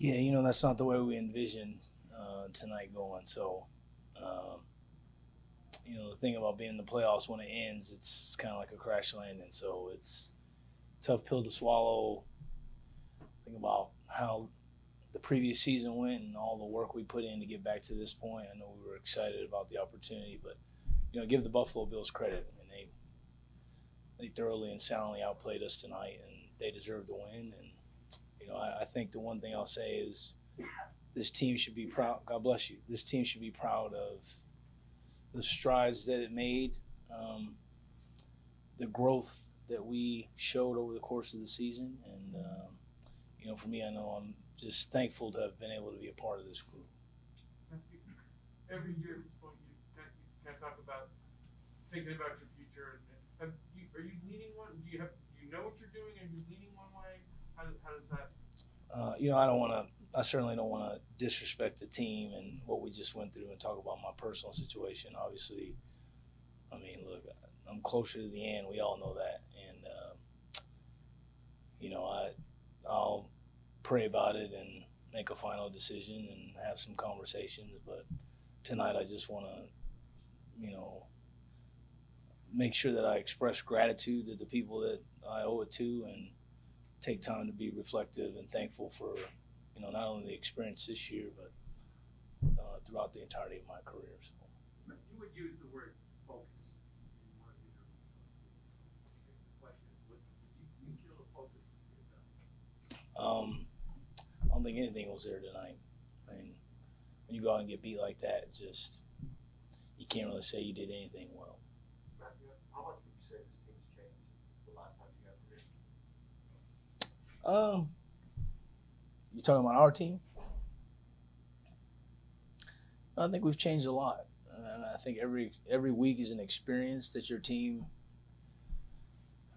Yeah, you know that's not the way we envisioned uh, tonight going. So, um, you know, the thing about being in the playoffs when it ends, it's kind of like a crash landing. So it's tough pill to swallow. Think about how the previous season went and all the work we put in to get back to this point. I know we were excited about the opportunity, but you know, give the Buffalo Bills credit. I mean, they they thoroughly and soundly outplayed us tonight, and they deserve to win. And you know, I, I think the one thing I'll say is this team should be proud. God bless you. This team should be proud of the strides that it made, um, the growth that we showed over the course of the season, and um, you know, for me, I know I'm just thankful to have been able to be a part of this group. Every year at this point, you kind of, talk about thinking about your future. And, are you leaning one? Do you have do you know what you're doing? Are you leaning one way? How does how does that? Uh, you know, I don't want to. I certainly don't want to disrespect the team and what we just went through and talk about my personal situation. Obviously, I mean, look, I'm closer to the end. We all know that, and uh, you know, I I'll pray about it and make a final decision and have some conversations. But tonight, I just want to, you know, make sure that I express gratitude to the people that I owe it to and take time to be reflective and thankful for, you know, not only the experience this year, but uh, throughout the entirety of my career. So. You would use the word focus in one of your interviews. I guess the question is, what, do you, you feel the focus yourself? Um, I don't think anything was there tonight. I mean, when you go out and get beat like that, it's just you can't really say you did anything well. How much would you say this team's changed since the last time you got here? Um, you talking about our team? I think we've changed a lot, and I think every every week is an experience that your team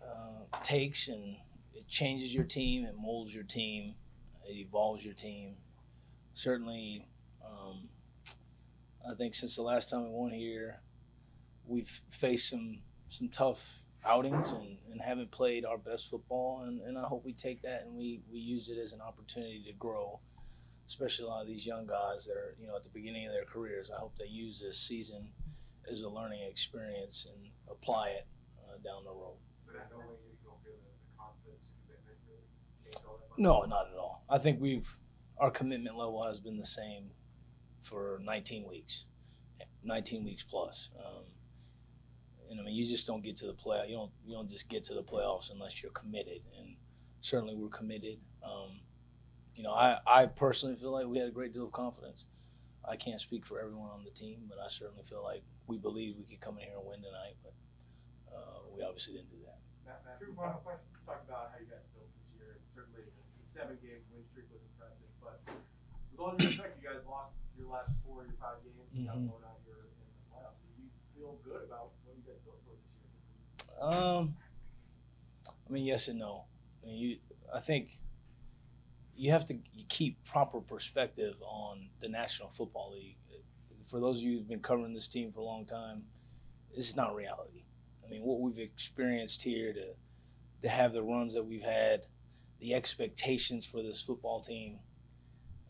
uh, takes, and it changes your team, it molds your team, it evolves your team. Certainly, um, I think since the last time we won here, we've faced some some tough outings and, and haven't played our best football and, and I hope we take that and we, we use it as an opportunity to grow especially a lot of these young guys that are you know at the beginning of their careers. I hope they use this season as a learning experience and apply it uh, down the road. But don't think you don't feel the, the confidence, commitment really changed all that much. no not at all. I think we've our commitment level has been the same for 19 weeks 19 weeks plus. Um, and I mean, you just don't get to the play. You don't you don't just get to the playoffs unless you're committed. And certainly, we're committed. Um, you know, I I personally feel like we had a great deal of confidence. I can't speak for everyone on the team, but I certainly feel like we believe we could come in here and win tonight. But uh, we obviously didn't do that. Matt, Matt, True final talk- question. Talk about how you guys built this year, and certainly the, seven-game win streak was impressive. But with all due respect, you guys lost your last four your five games. You got Mhm. blown out here in the playoffs. Do you feel good about what you guys built for this year? Um, I mean, yes and no. I mean, you, I think you have to keep proper perspective on the National Football League. For those of you who've been covering this team for a long time, this is not reality. I mean, what we've experienced here to to have the runs that we've had, the expectations for this football team.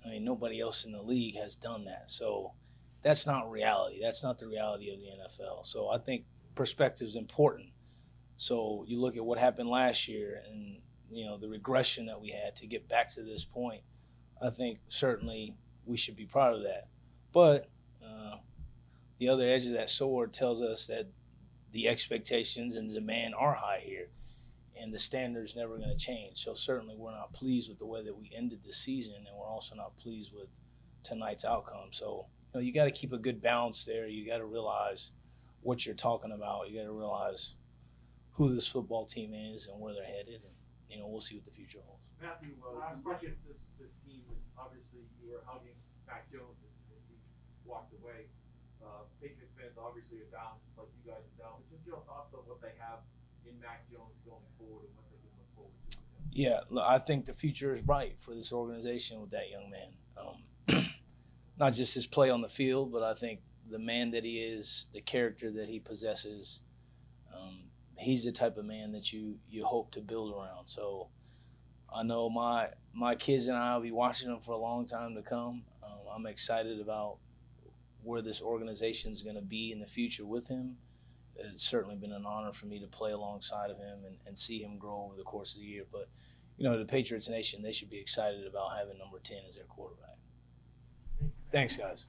I mean, nobody else in the league has done that. So that's not reality. That's not the reality of the NFL. So I think perspective is important. So you look at what happened last year and you know the regression that we had to get back to this point. I think certainly we should be proud of that. But uh, the other edge of that sword tells us that the expectations and demand are high here, and the standard's never going to change. So certainly we're not pleased with the way that we ended the season, and we're also not pleased with tonight's outcome. So you know you got to keep a good balance there. You got to realize what you're talking about. You got to realize who this football team is and where they're headed, and you know we'll see what the future holds. Matthew, uh, Last you look at this, this team, and obviously you were hugging Mac Jones as, as he walked away. Uh, Patriots fans obviously are down, just like you guys are down. But just your thoughts on what they have in Mac Jones going forward and what they can look forward to. Yeah, look, I think the future is bright for this organization with that young man. Um, not just his play on the field, but I think the man that he is, the character that he possesses, um, he's the type of man that you you hope to build around. So I know my my kids and I will be watching him for a long time to come. Um, I'm excited about where this organization is going to be in the future with him. It's certainly been an honor for me to play alongside of him and, and see him grow over the course of the year. But you know, the Patriots Nation, they should be excited about having number ten as their quarterback. Thanks, guys.